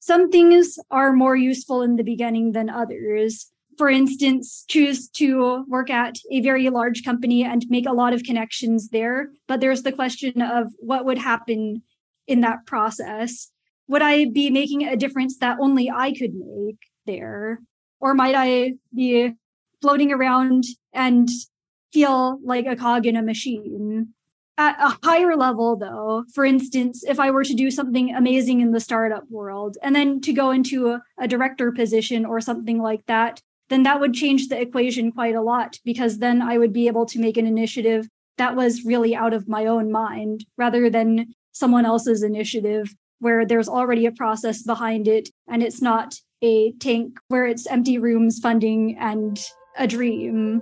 some things are more useful in the beginning than others. For instance, choose to work at a very large company and make a lot of connections there. But there's the question of what would happen in that process. Would I be making a difference that only I could make there? Or might I be floating around and feel like a cog in a machine? At a higher level, though, for instance, if I were to do something amazing in the startup world and then to go into a, a director position or something like that, then that would change the equation quite a lot because then I would be able to make an initiative that was really out of my own mind rather than someone else's initiative where there's already a process behind it and it's not a tank where it's empty rooms funding and a dream.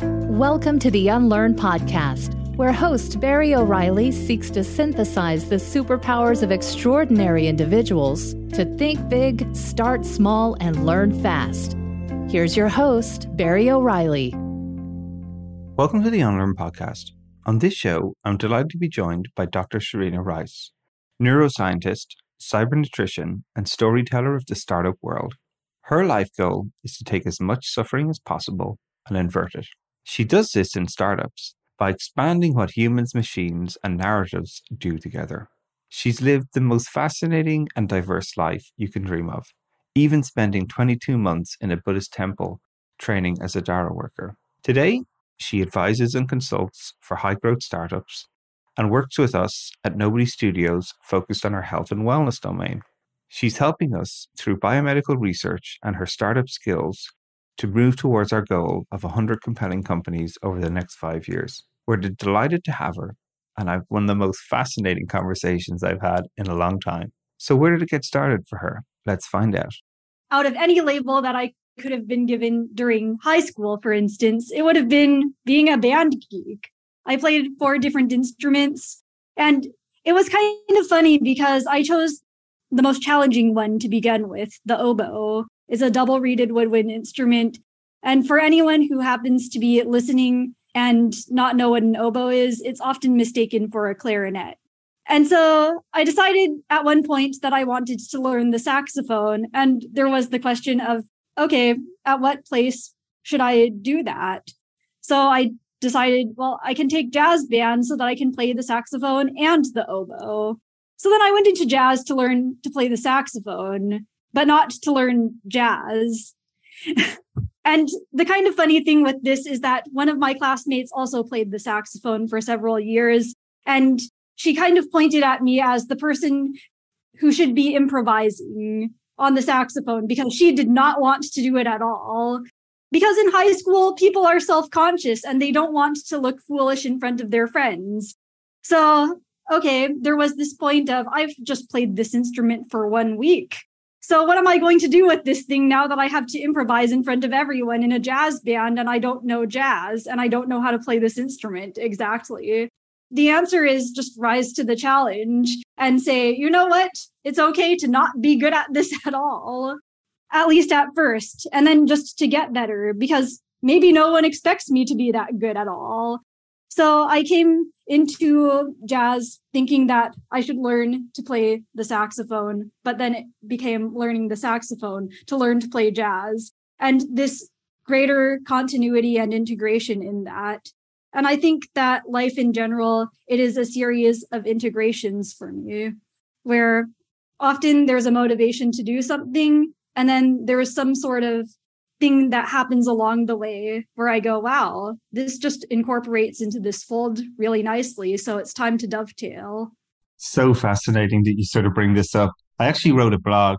Welcome to the Unlearn Podcast, where host Barry O'Reilly seeks to synthesize the superpowers of extraordinary individuals to think big, start small, and learn fast. Here's your host, Barry O'Reilly. Welcome to the Unlearn Podcast. On this show, I'm delighted to be joined by Dr. Sharina Rice, neuroscientist, cybernetician, and storyteller of the startup world. Her life goal is to take as much suffering as possible and invert it. She does this in startups by expanding what humans, machines, and narratives do together. She's lived the most fascinating and diverse life you can dream of, even spending 22 months in a Buddhist temple training as a Dharma worker. Today, she advises and consults for high growth startups and works with us at Nobody Studios focused on our health and wellness domain. She's helping us through biomedical research and her startup skills to move towards our goal of 100 compelling companies over the next five years. We're delighted to have her, and I've one of the most fascinating conversations I've had in a long time. So, where did it get started for her? Let's find out. Out of any label that I could have been given during high school, for instance, it would have been being a band geek. I played four different instruments, and it was kind of funny because I chose the most challenging one to begin with, the oboe is a double reeded woodwind instrument. And for anyone who happens to be listening and not know what an oboe is, it's often mistaken for a clarinet. And so I decided at one point that I wanted to learn the saxophone. And there was the question of, okay, at what place should I do that? So I decided, well, I can take jazz band so that I can play the saxophone and the oboe. So then I went into jazz to learn to play the saxophone but not to learn jazz. and the kind of funny thing with this is that one of my classmates also played the saxophone for several years. And she kind of pointed at me as the person who should be improvising on the saxophone because she did not want to do it at all. Because in high school, people are self conscious and they don't want to look foolish in front of their friends. So, okay, there was this point of I've just played this instrument for one week. So what am I going to do with this thing now that I have to improvise in front of everyone in a jazz band and I don't know jazz and I don't know how to play this instrument exactly? The answer is just rise to the challenge and say, you know what? It's okay to not be good at this at all, at least at first, and then just to get better because maybe no one expects me to be that good at all. So I came into jazz thinking that I should learn to play the saxophone, but then it became learning the saxophone to learn to play jazz. And this greater continuity and integration in that. And I think that life in general, it is a series of integrations for me, where often there's a motivation to do something, and then there is some sort of thing that happens along the way where I go, wow, this just incorporates into this fold really nicely. So it's time to dovetail. So fascinating that you sort of bring this up. I actually wrote a blog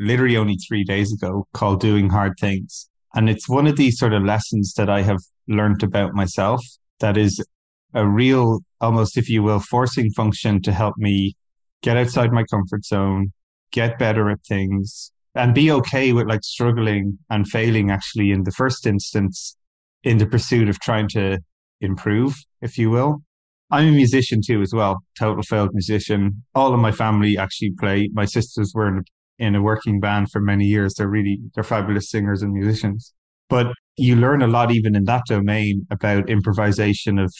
literally only three days ago called Doing Hard Things. And it's one of these sort of lessons that I have learned about myself that is a real, almost, if you will, forcing function to help me get outside my comfort zone, get better at things, and be okay with like struggling and failing actually in the first instance in the pursuit of trying to improve, if you will. I'm a musician too, as well, total failed musician. All of my family actually play. My sisters were in a, in a working band for many years. They're really, they're fabulous singers and musicians. But you learn a lot even in that domain about improvisation of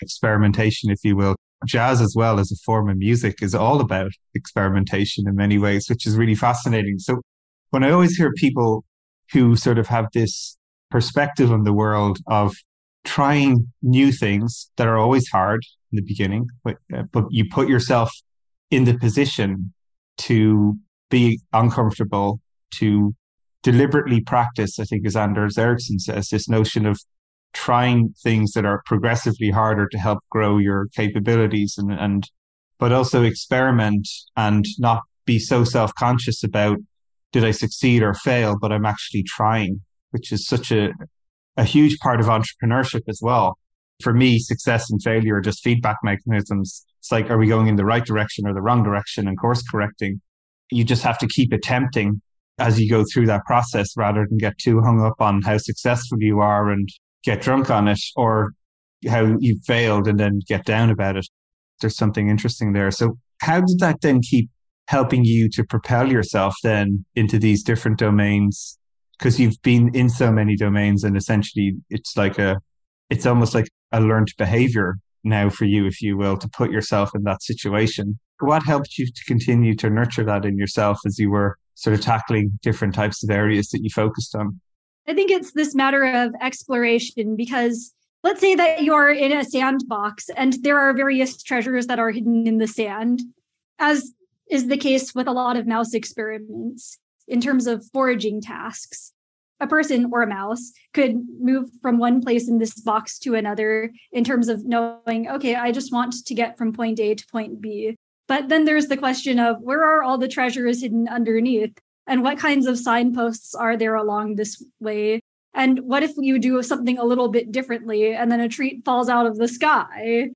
experimentation, if you will, jazz as well as a form of music is all about experimentation in many ways, which is really fascinating. So when I always hear people who sort of have this perspective on the world of trying new things that are always hard in the beginning, but, uh, but you put yourself in the position to be uncomfortable, to deliberately practice, I think, as Anders Ericsson says, this notion of trying things that are progressively harder to help grow your capabilities and, and but also experiment and not be so self-conscious about did I succeed or fail, but I'm actually trying, which is such a, a huge part of entrepreneurship as well. For me, success and failure are just feedback mechanisms. It's like, are we going in the right direction or the wrong direction and course correcting? You just have to keep attempting as you go through that process rather than get too hung up on how successful you are and get drunk on it or how you failed and then get down about it. There's something interesting there. So how did that then keep helping you to propel yourself then into these different domains? Because you've been in so many domains and essentially it's like a, it's almost like a learned behavior now for you, if you will, to put yourself in that situation. What helped you to continue to nurture that in yourself as you were sort of tackling different types of areas that you focused on? I think it's this matter of exploration because let's say that you're in a sandbox and there are various treasures that are hidden in the sand, as is the case with a lot of mouse experiments in terms of foraging tasks. A person or a mouse could move from one place in this box to another in terms of knowing, okay, I just want to get from point A to point B. But then there's the question of where are all the treasures hidden underneath? And what kinds of signposts are there along this way? And what if you do something a little bit differently and then a treat falls out of the sky?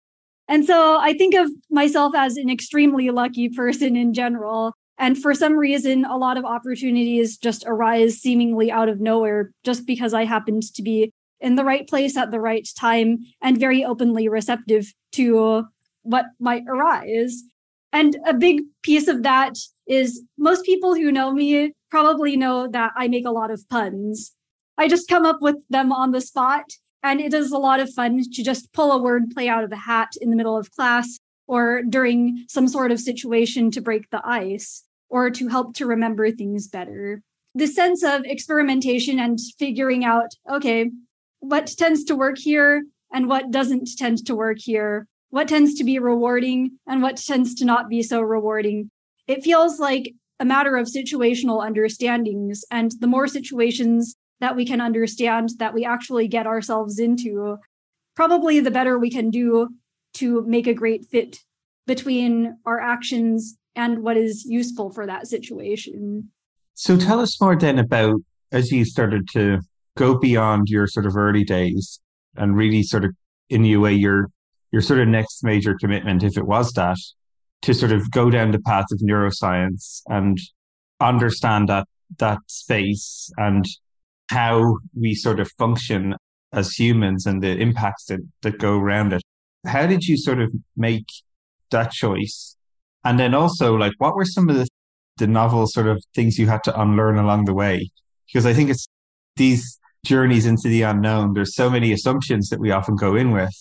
And so i think of myself as an extremely lucky person in general. And for some reason a lot of opportunities just arise seemingly out of nowhere just because i happened to be in the right place at the right time and very openly receptive to what might arise and a big piece of that is most people who know me probably know that I make a lot of puns. I just come up with them on the spot, and it is a lot of fun to just pull a word play out of a hat in the middle of class or during some sort of situation to break the ice or to help to remember things better. The sense of experimentation and figuring out, okay, what tends to work here and what doesn't tend to work here, what tends to be rewarding and what tends to not be so rewarding it feels like a matter of situational understandings. And the more situations that we can understand that we actually get ourselves into, probably the better we can do to make a great fit between our actions and what is useful for that situation. So tell us more then about as you started to go beyond your sort of early days and really sort of in a way your your sort of next major commitment, if it was that, to sort of go down the path of neuroscience and understand that that space and how we sort of function as humans and the impacts that, that go around it. How did you sort of make that choice? And then also like what were some of the, the novel sort of things you had to unlearn along the way? Because I think it's these journeys into the unknown. There's so many assumptions that we often go in with.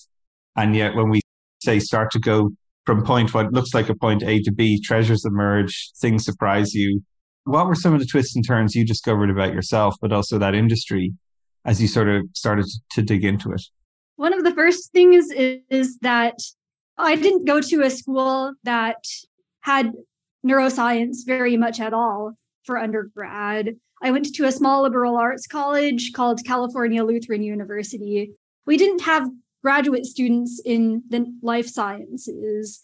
And yet when we say start to go from point what looks like a point A to B, treasures emerge, things surprise you. What were some of the twists and turns you discovered about yourself, but also that industry as you sort of started to dig into it? One of the first things is, is that I didn't go to a school that had neuroscience very much at all for undergrad. I went to a small liberal arts college called California Lutheran University. We didn't have graduate students in the life sciences.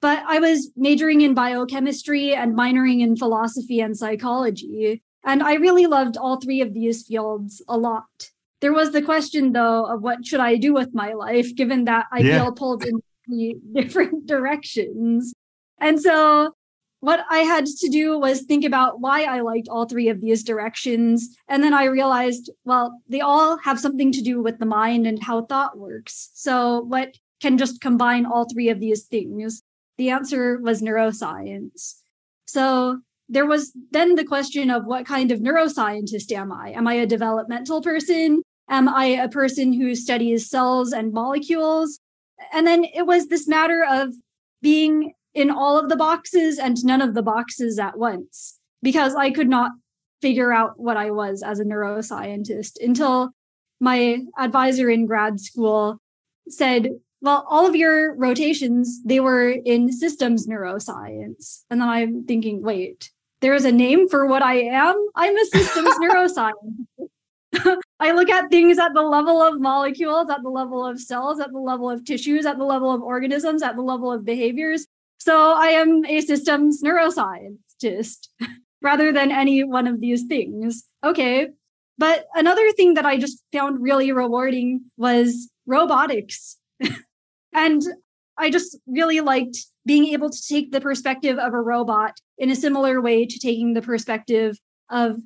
But I was majoring in biochemistry and minoring in philosophy and psychology. And I really loved all three of these fields a lot. There was the question, though, of what should I do with my life, given that I yeah. feel pulled in different directions. And so what I had to do was think about why I liked all three of these directions. And then I realized, well, they all have something to do with the mind and how thought works. So, what can just combine all three of these things? The answer was neuroscience. So, there was then the question of what kind of neuroscientist am I? Am I a developmental person? Am I a person who studies cells and molecules? And then it was this matter of being in all of the boxes and none of the boxes at once because I could not figure out what I was as a neuroscientist until my advisor in grad school said, well, all of your rotations, they were in systems neuroscience. And then I'm thinking, wait, there's a name for what I am? I'm a systems neuroscientist. I look at things at the level of molecules, at the level of cells, at the level of tissues, at the level of organisms, at the level of behaviors. So I am a systems neuroscientist rather than any one of these things. Okay. But another thing that I just found really rewarding was robotics. and I just really liked being able to take the perspective of a robot in a similar way to taking the perspective of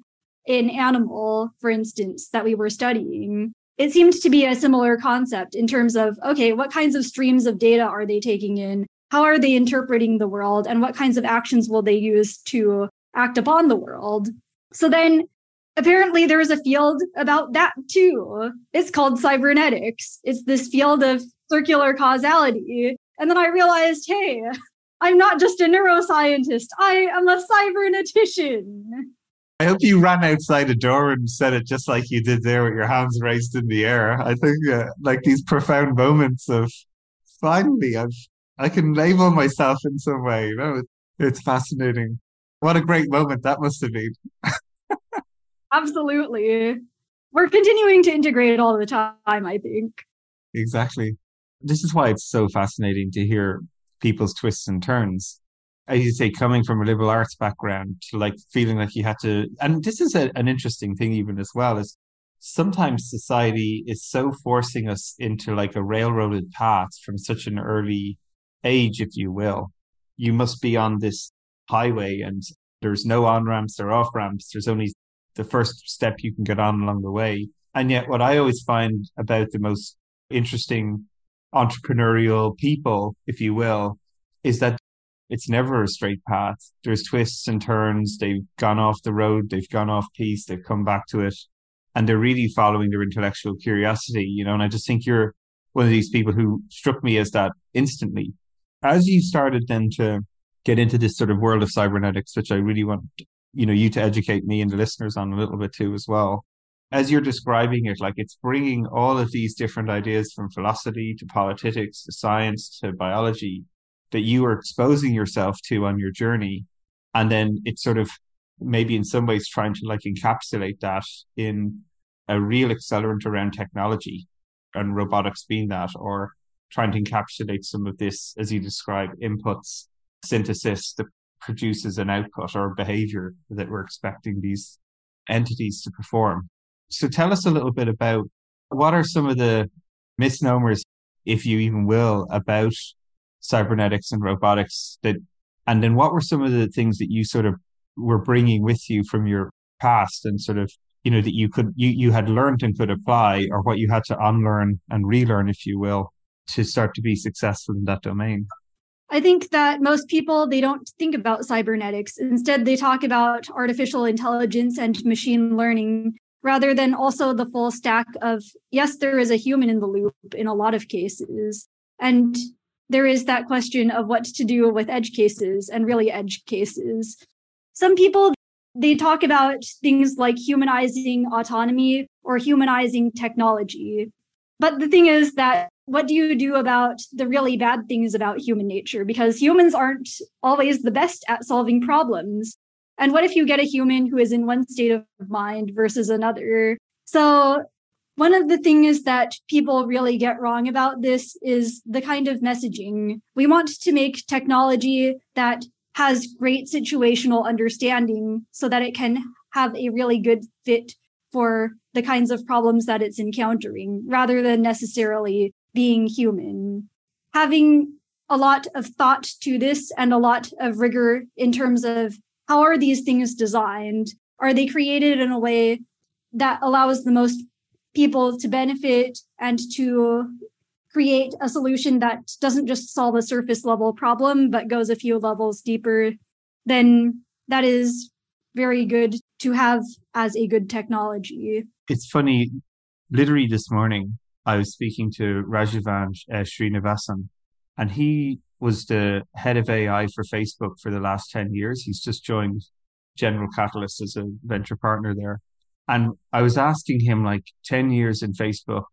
an animal, for instance, that we were studying. It seemed to be a similar concept in terms of okay, what kinds of streams of data are they taking in? How are they interpreting the world? And what kinds of actions will they use to act upon the world? So then apparently there is a field about that too. It's called cybernetics. It's this field of circular causality. And then I realized, hey, I'm not just a neuroscientist, I am a cybernetician. I hope you ran outside a door and said it just like you did there with your hands raised in the air. I think uh, like these profound moments of finally I've I can label myself in some way. You know, it's fascinating. What a great moment that must have been. Absolutely. We're continuing to integrate it all the time, I think. Exactly. This is why it's so fascinating to hear people's twists and turns. As you say, coming from a liberal arts background to like feeling like you had to, and this is a, an interesting thing even as well, is sometimes society is so forcing us into like a railroaded path from such an early age, if you will. You must be on this highway and there's no on ramps or off ramps. There's only the first step you can get on along the way. And yet, what I always find about the most interesting entrepreneurial people, if you will, is that it's never a straight path. There's twists and turns. They've gone off the road. They've gone off piste. They've come back to it. And they're really following their intellectual curiosity, you know, and I just think you're one of these people who struck me as that instantly. As you started then to get into this sort of world of cybernetics, which I really want you know you to educate me and the listeners on a little bit too as well as you're describing it like it's bringing all of these different ideas from philosophy to politics to science to biology that you are exposing yourself to on your journey. And then it's sort of maybe in some ways trying to like encapsulate that in a real accelerant around technology and robotics being that or trying to encapsulate some of this as you describe inputs synthesis that produces an output or behavior that we're expecting these entities to perform. So tell us a little bit about what are some of the misnomers, if you even will, about cybernetics and robotics that, and then what were some of the things that you sort of were bringing with you from your past and sort of, you know, that you could, you, you had learned and could apply or what you had to unlearn and relearn, if you will, to start to be successful in that domain? I think that most people they don't think about cybernetics. Instead, they talk about artificial intelligence and machine learning rather than also the full stack of yes, there is a human in the loop in a lot of cases. And there is that question of what to do with edge cases and really edge cases. Some people they talk about things like humanizing autonomy or humanizing technology. But the thing is that what do you do about the really bad things about human nature? Because humans aren't always the best at solving problems. And what if you get a human who is in one state of mind versus another? So, one of the things that people really get wrong about this is the kind of messaging. We want to make technology that has great situational understanding so that it can have a really good fit for the kinds of problems that it's encountering rather than necessarily being human. Having a lot of thought to this and a lot of rigor in terms of how are these things designed? Are they created in a way that allows the most people to benefit and to create a solution that doesn't just solve a surface level problem, but goes a few levels deeper? Then that is very good to have as a good technology. It's funny, literally this morning, I was speaking to Rajavan uh, Srinivasan, and he was the head of AI for Facebook for the last 10 years. He's just joined General Catalyst as a venture partner there. And I was asking him, like, 10 years in Facebook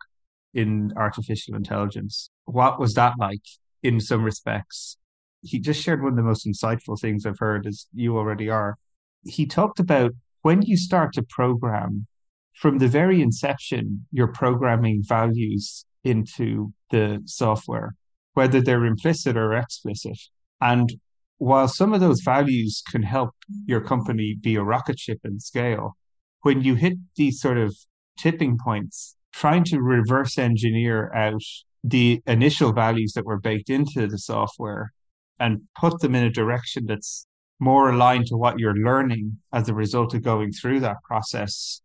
in artificial intelligence, what was that like in some respects? He just shared one of the most insightful things I've heard, as you already are. He talked about when you start to program from the very inception, you're programming values into the software, whether they're implicit or explicit. And while some of those values can help your company be a rocket ship in scale, when you hit these sort of tipping points, trying to reverse engineer out the initial values that were baked into the software and put them in a direction that's more aligned to what you're learning as a result of going through that process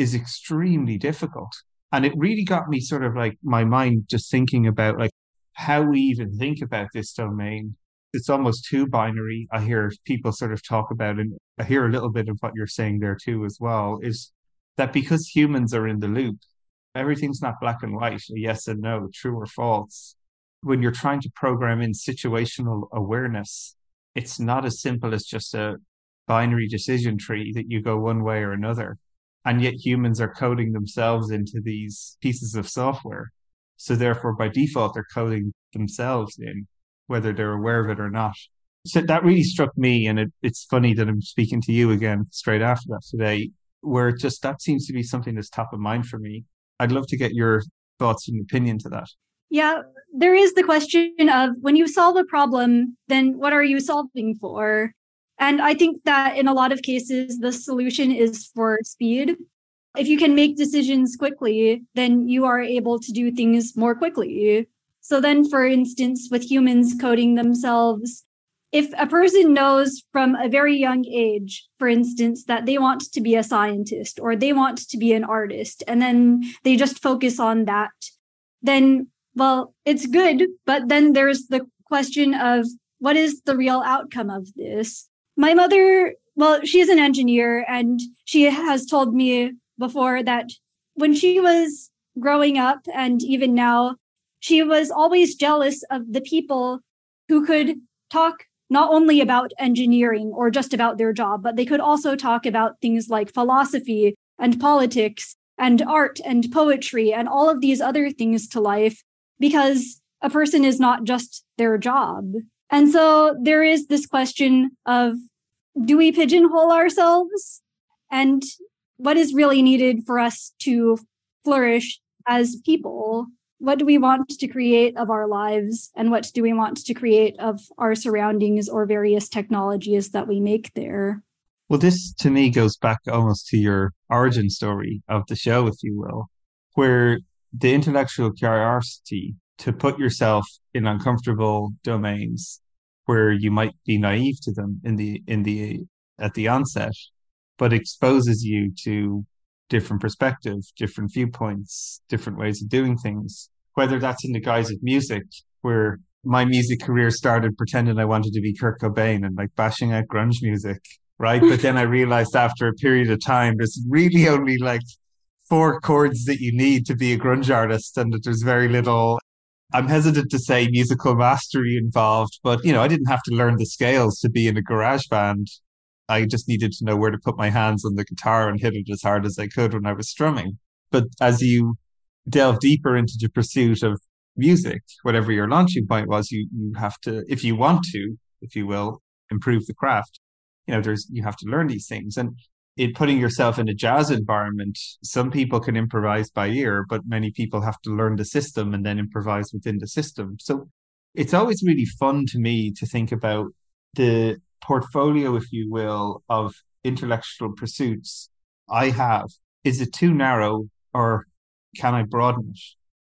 is extremely difficult. And it really got me sort of like my mind just thinking about like how we even think about this domain. It's almost too binary. I hear people sort of talk about, and I hear a little bit of what you're saying there too, as well, is that because humans are in the loop, everything's not black and white, yes and no, true or false. When you're trying to program in situational awareness, it's not as simple as just a binary decision tree that you go one way or another. And yet humans are coding themselves into these pieces of software. So therefore, by default, they're coding themselves in, whether they're aware of it or not. So that really struck me. And it, it's funny that I'm speaking to you again straight after that today, where just that seems to be something that's top of mind for me. I'd love to get your thoughts and opinion to that. Yeah, there is the question of when you solve a problem, then what are you solving for? And I think that in a lot of cases, the solution is for speed. If you can make decisions quickly, then you are able to do things more quickly. So, then, for instance, with humans coding themselves, if a person knows from a very young age, for instance, that they want to be a scientist or they want to be an artist, and then they just focus on that, then well, it's good, but then there's the question of what is the real outcome of this? My mother, well, she's an engineer and she has told me before that when she was growing up and even now, she was always jealous of the people who could talk not only about engineering or just about their job, but they could also talk about things like philosophy and politics and art and poetry and all of these other things to life because a person is not just their job. And so there is this question of do we pigeonhole ourselves? And what is really needed for us to flourish as people? What do we want to create of our lives? And what do we want to create of our surroundings or various technologies that we make there? Well, this to me goes back almost to your origin story of the show, if you will, where the intellectual curiosity to put yourself in uncomfortable domains where you might be naive to them in the in the at the onset but exposes you to different perspectives different viewpoints different ways of doing things. Whether that's in the guise of music where my music career started pretending I wanted to be Kurt Cobain and like bashing out grunge music right? But then I realized after a period of time there's really only like four chords that you need to be a grunge artist and that there's very little I'm hesitant to say musical mastery involved, but you know, I didn't have to learn the scales to be in a garage band. I just needed to know where to put my hands on the guitar and hit it as hard as I could when I was strumming. But as you delve deeper into the pursuit of music, whatever your launching point was, you, you have to, if you want to, if you will, improve the craft, you know, there's, you have to learn these things. And in putting yourself in a jazz environment, some people can improvise by ear, but many people have to learn the system and then improvise within the system. So it's always really fun to me to think about the portfolio, if you will, of intellectual pursuits I have. Is it too narrow or can I broaden it?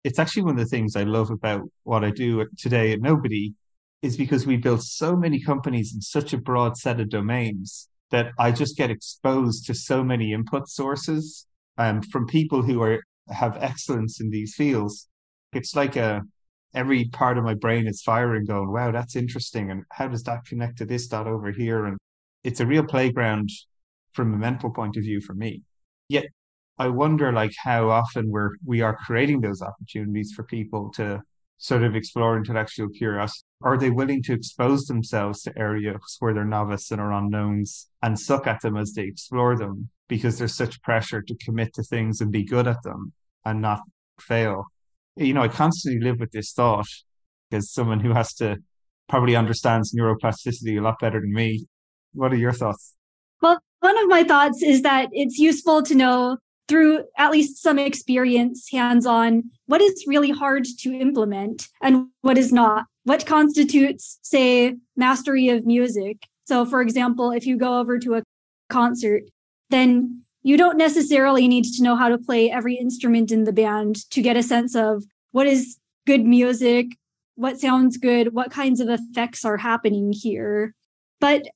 It's actually one of the things I love about what I do today at Nobody is because we build so many companies in such a broad set of domains that I just get exposed to so many input sources um, from people who are have excellence in these fields. It's like a every part of my brain is firing, going, "Wow, that's interesting," and how does that connect to this dot over here? And it's a real playground from a mental point of view for me. Yet I wonder, like, how often we're we are creating those opportunities for people to sort of explore intellectual curiosity? Are they willing to expose themselves to areas where they're novice and are unknowns and suck at them as they explore them because there's such pressure to commit to things and be good at them and not fail? You know, I constantly live with this thought as someone who has to probably understands neuroplasticity a lot better than me. What are your thoughts? Well, one of my thoughts is that it's useful to know through at least some experience hands on what is really hard to implement and what is not. What constitutes, say, mastery of music? So, for example, if you go over to a concert, then you don't necessarily need to know how to play every instrument in the band to get a sense of what is good music, what sounds good, what kinds of effects are happening here. But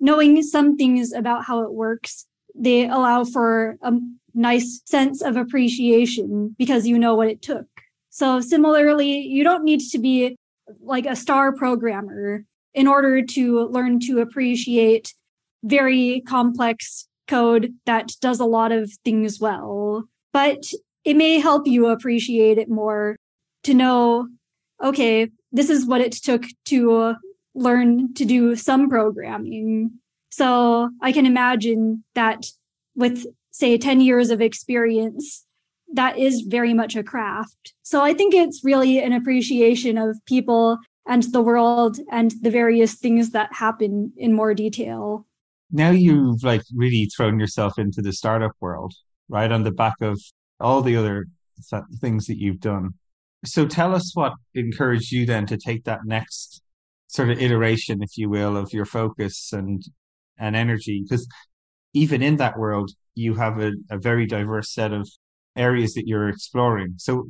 knowing some things about how it works, they allow for a nice sense of appreciation because you know what it took. So similarly, you don't need to be like a star programmer in order to learn to appreciate very complex code that does a lot of things well. But it may help you appreciate it more to know okay, this is what it took to learn to do some programming. So I can imagine that with, say, 10 years of experience, that is very much a craft. So I think it's really an appreciation of people and the world and the various things that happen in more detail. Now you've like really thrown yourself into the startup world, right? On the back of all the other things that you've done. So tell us what encouraged you then to take that next sort of iteration, if you will, of your focus and and energy. Because even in that world, you have a, a very diverse set of areas that you're exploring. So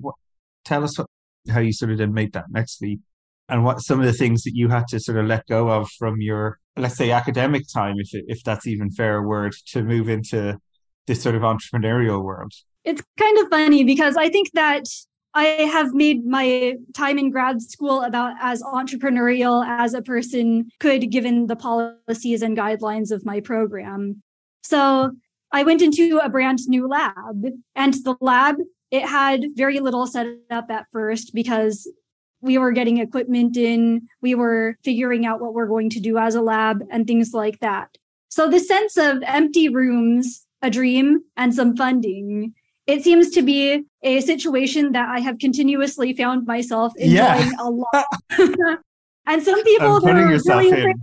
tell us what, how you sort of then made that next leap and what some of the things that you had to sort of let go of from your, let's say, academic time, if, if that's even fair word, to move into this sort of entrepreneurial world. It's kind of funny because I think that I have made my time in grad school about as entrepreneurial as a person could, given the policies and guidelines of my program. So I went into a brand new lab, and the lab, it had very little set up at first because we were getting equipment in, we were figuring out what we're going to do as a lab, and things like that. So the sense of empty rooms, a dream, and some funding it seems to be a situation that I have continuously found myself enjoying yeah. a lot. and some people were really afraid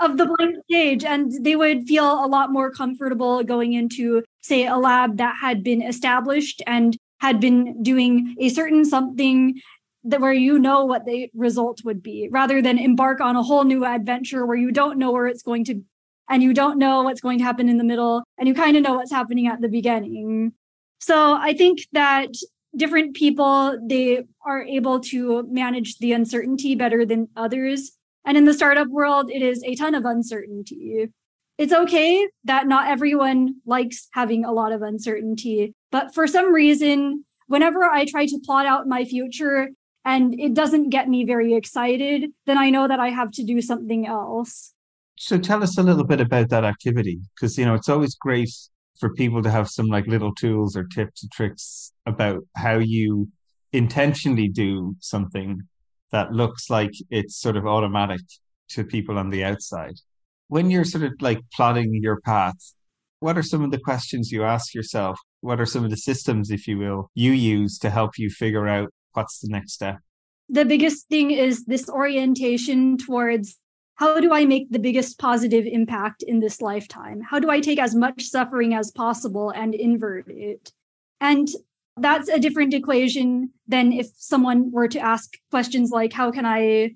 of the blank stage and they would feel a lot more comfortable going into, say, a lab that had been established and had been doing a certain something that where you know what the result would be rather than embark on a whole new adventure where you don't know where it's going to and you don't know what's going to happen in the middle and you kind of know what's happening at the beginning so I think that different people they are able to manage the uncertainty better than others. And in the startup world, it is a ton of uncertainty. It's okay that not everyone likes having a lot of uncertainty, but for some reason, whenever I try to plot out my future and it doesn't get me very excited, then I know that I have to do something else. So tell us a little bit about that activity because you know it's always great for people to have some like little tools or tips and tricks about how you intentionally do something that looks like it's sort of automatic to people on the outside. When you're sort of like plotting your path, what are some of the questions you ask yourself? What are some of the systems, if you will, you use to help you figure out what's the next step? The biggest thing is this orientation towards how do I make the biggest positive impact in this lifetime? How do I take as much suffering as possible and invert it? And that's a different equation than if someone were to ask questions like, how can I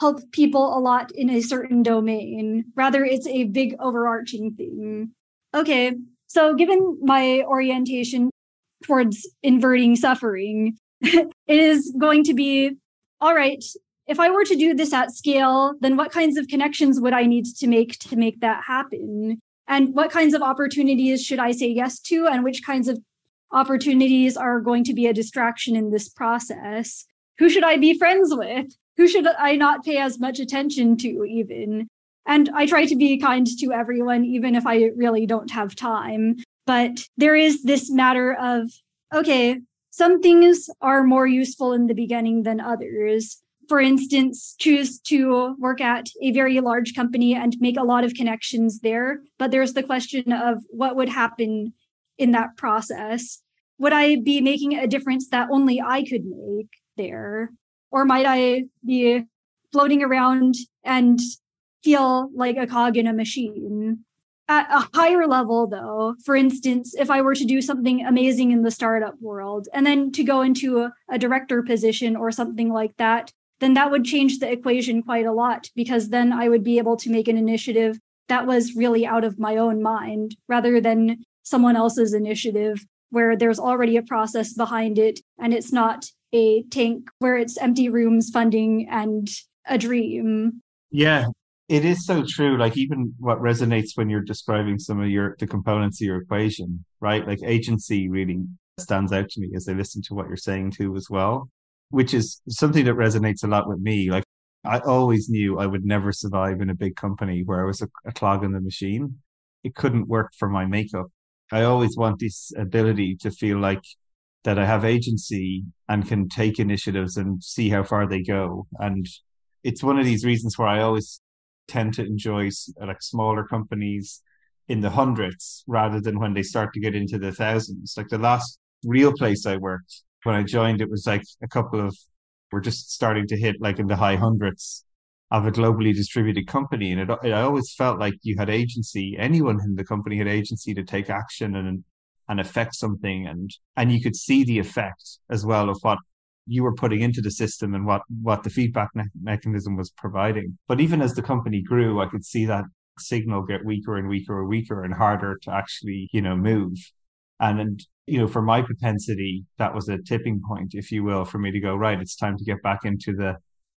help people a lot in a certain domain? Rather, it's a big overarching thing. Okay, so given my orientation towards inverting suffering, it is going to be all right, if I were to do this at scale, then what kinds of connections would I need to make to make that happen? And what kinds of opportunities should I say yes to? And which kinds of opportunities are going to be a distraction in this process? Who should I be friends with? Who should I not pay as much attention to, even? And I try to be kind to everyone, even if I really don't have time. But there is this matter of, okay, some things are more useful in the beginning than others. For instance, choose to work at a very large company and make a lot of connections there. But there's the question of what would happen in that process. Would I be making a difference that only I could make there? Or might I be floating around and feel like a cog in a machine? At a higher level, though, for instance, if I were to do something amazing in the startup world and then to go into a, a director position or something like that, then that would change the equation quite a lot because then I would be able to make an initiative that was really out of my own mind rather than someone else's initiative where there's already a process behind it and it's not a tank where it's empty rooms funding and a dream. Yeah, it is so true. Like even what resonates when you're describing some of your the components of your equation, right? Like agency really stands out to me as I listen to what you're saying too as well, which is something that resonates a lot with me. Like I always knew I would never survive in a big company where I was a, a clog in the machine. It couldn't work for my makeup. I always want this ability to feel like that I have agency and can take initiatives and see how far they go. And it's one of these reasons where I always tend to enjoy like smaller companies in the hundreds rather than when they start to get into the thousands. Like the last real place I worked when I joined, it was like a couple of, we're just starting to hit like in the high hundreds of a globally distributed company. And it, it always felt like you had agency. Anyone in the company had agency to take action and, and affect something. And, and you could see the effect as well of what you were putting into the system and what, what the feedback me- mechanism was providing. But even as the company grew, I could see that signal get weaker and weaker and weaker and harder to actually, you know, move. And, and, you know, for my propensity, that was a tipping point, if you will, for me to go, right, it's time to get back into the,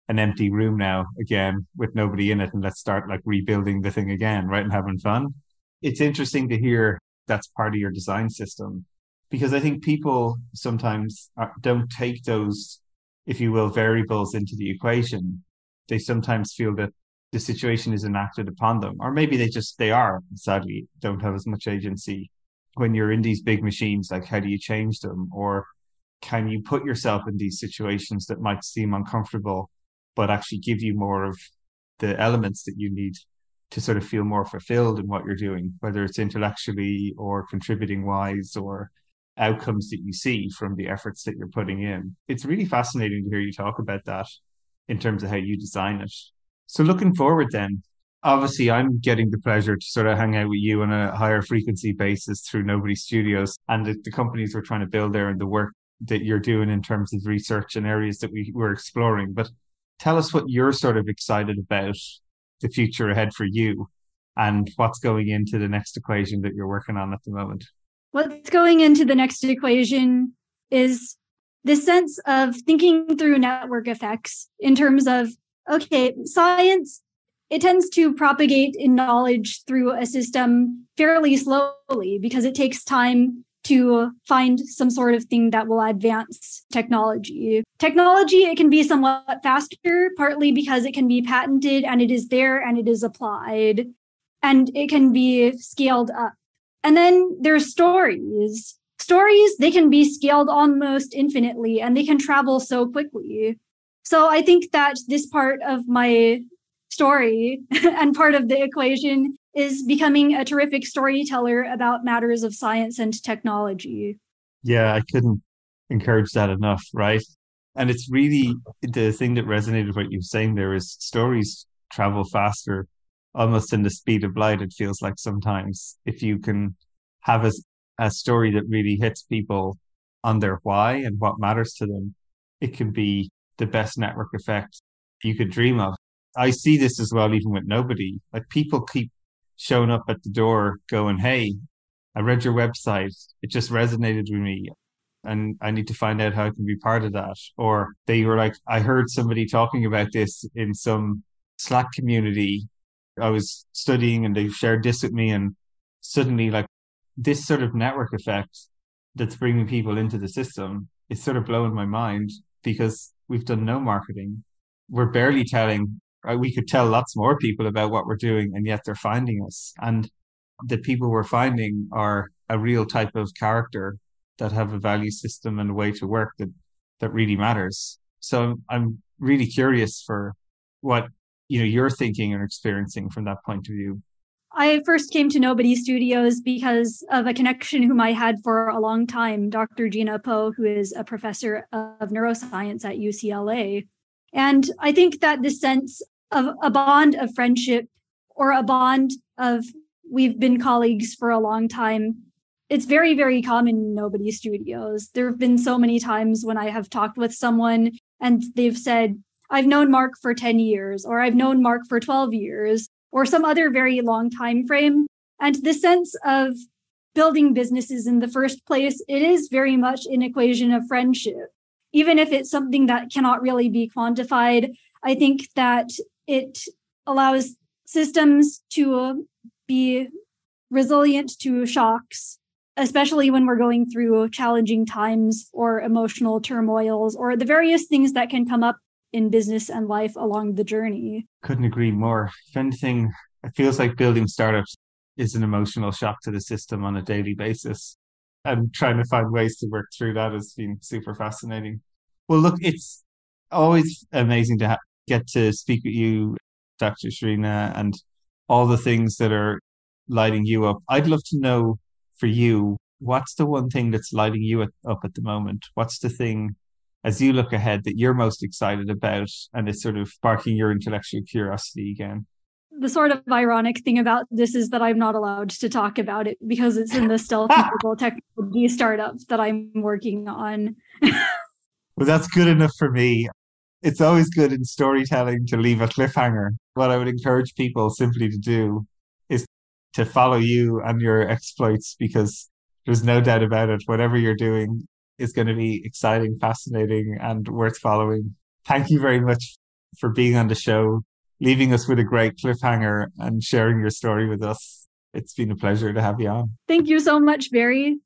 an empty room now again with nobody in it and let's start like rebuilding the thing again, right? And having fun. It's interesting to hear that's part of your design system because I think people sometimes uh, don't take those, if you will, variables into the equation. They sometimes feel that the situation is enacted upon them, or maybe they just, they are sadly don't have as much agency when you're in these big machines. Like, how do you change them? Or can you put yourself in these situations that might seem uncomfortable but actually give you more of the elements that you need to sort of feel more fulfilled in what you're doing, whether it's intellectually or contributing wise or outcomes that you see from the efforts that you're putting in. It's really fascinating to hear you talk about that in terms of how you design it. So looking forward then, obviously I'm getting the pleasure to sort of hang out with you on a higher frequency basis through Nobody Studios and the, the companies we're trying to build there and the work that you're doing in terms of research and areas that we were exploring. But tell us what you're sort of excited about the future ahead for you and what's going into the next equation that you're working on at the moment. What's going into the next equation is the sense of thinking through network effects in terms of okay, science it tends to propagate in knowledge through a system fairly slowly because it takes time to find some sort of thing that will advance technology. Technology, it can be somewhat faster, partly because it can be patented and it is there and it is applied, and it can be scaled up. And then there's stories. Stories, they can be scaled almost infinitely and they can travel so quickly. So I think that this part of my story and part of the equation is becoming a terrific storyteller about matters of science and technology. Yeah, I couldn't encourage that enough, right? And it's really the thing that resonated with what you're saying there is stories travel faster, almost in the speed of light. It feels like sometimes if you can have a, a story that really hits people on their why and what matters to them, it can be the best network effect you could dream of. I see this as well, even with nobody. Like people keep showing up at the door going, Hey, I read your website. It just resonated with me. And I need to find out how I can be part of that. Or they were like, I heard somebody talking about this in some Slack community. I was studying and they shared this with me. And suddenly, like, this sort of network effect that's bringing people into the system is sort of blowing my mind because we've done no marketing. We're barely telling right? We could tell lots more people about what we're doing, and yet they're finding us. And the people we're finding are a real type of character that have a value system and a way to work that that really matters. So I'm really curious for what you know you're thinking and experiencing from that point of view. I first came to Nobody Studios because of a connection whom I had for a long time, Dr. Gina Poe, who is a professor of neuroscience at UCLA. And I think that this sense of a bond of friendship or a bond of we've been colleagues for a long time, it's very, very common in Nobody Studios. There have been so many times when I have talked with someone and they've said, I've known Mark for 10 years, or I've known Mark for 12 years, or some other very long time frame. And the sense of building businesses in the first place, it is very much an equation of friendship. Even if it's something that cannot really be quantified, I think that it allows systems to uh, be resilient to shocks, especially when we're going through challenging times or emotional turmoils or the various things that can come up in business and life along the journey. Couldn't agree more. If anything, it feels like building startups is an emotional shock to the system on a daily basis. And trying to find ways to work through that has been super fascinating. Well, look, it's always amazing to ha- get to speak with you, Dr. Sharina, and all the things that are lighting you up. I'd love to know for you, what's the one thing that's lighting you up at the moment? What's the thing as you look ahead that you're most excited about and is sort of sparking your intellectual curiosity again? The sort of ironic thing about this is that I'm not allowed to talk about it because it's in the stealth mobile technology startup that I'm working on. well, that's good enough for me. It's always good in storytelling to leave a cliffhanger. What I would encourage people simply to do is to follow you and your exploits because there's no doubt about it. Whatever you're doing, is going to be exciting, fascinating, and worth following. Thank you very much for being on the show, leaving us with a great cliffhanger and sharing your story with us. It's been a pleasure to have you on. Thank you so much, Barry.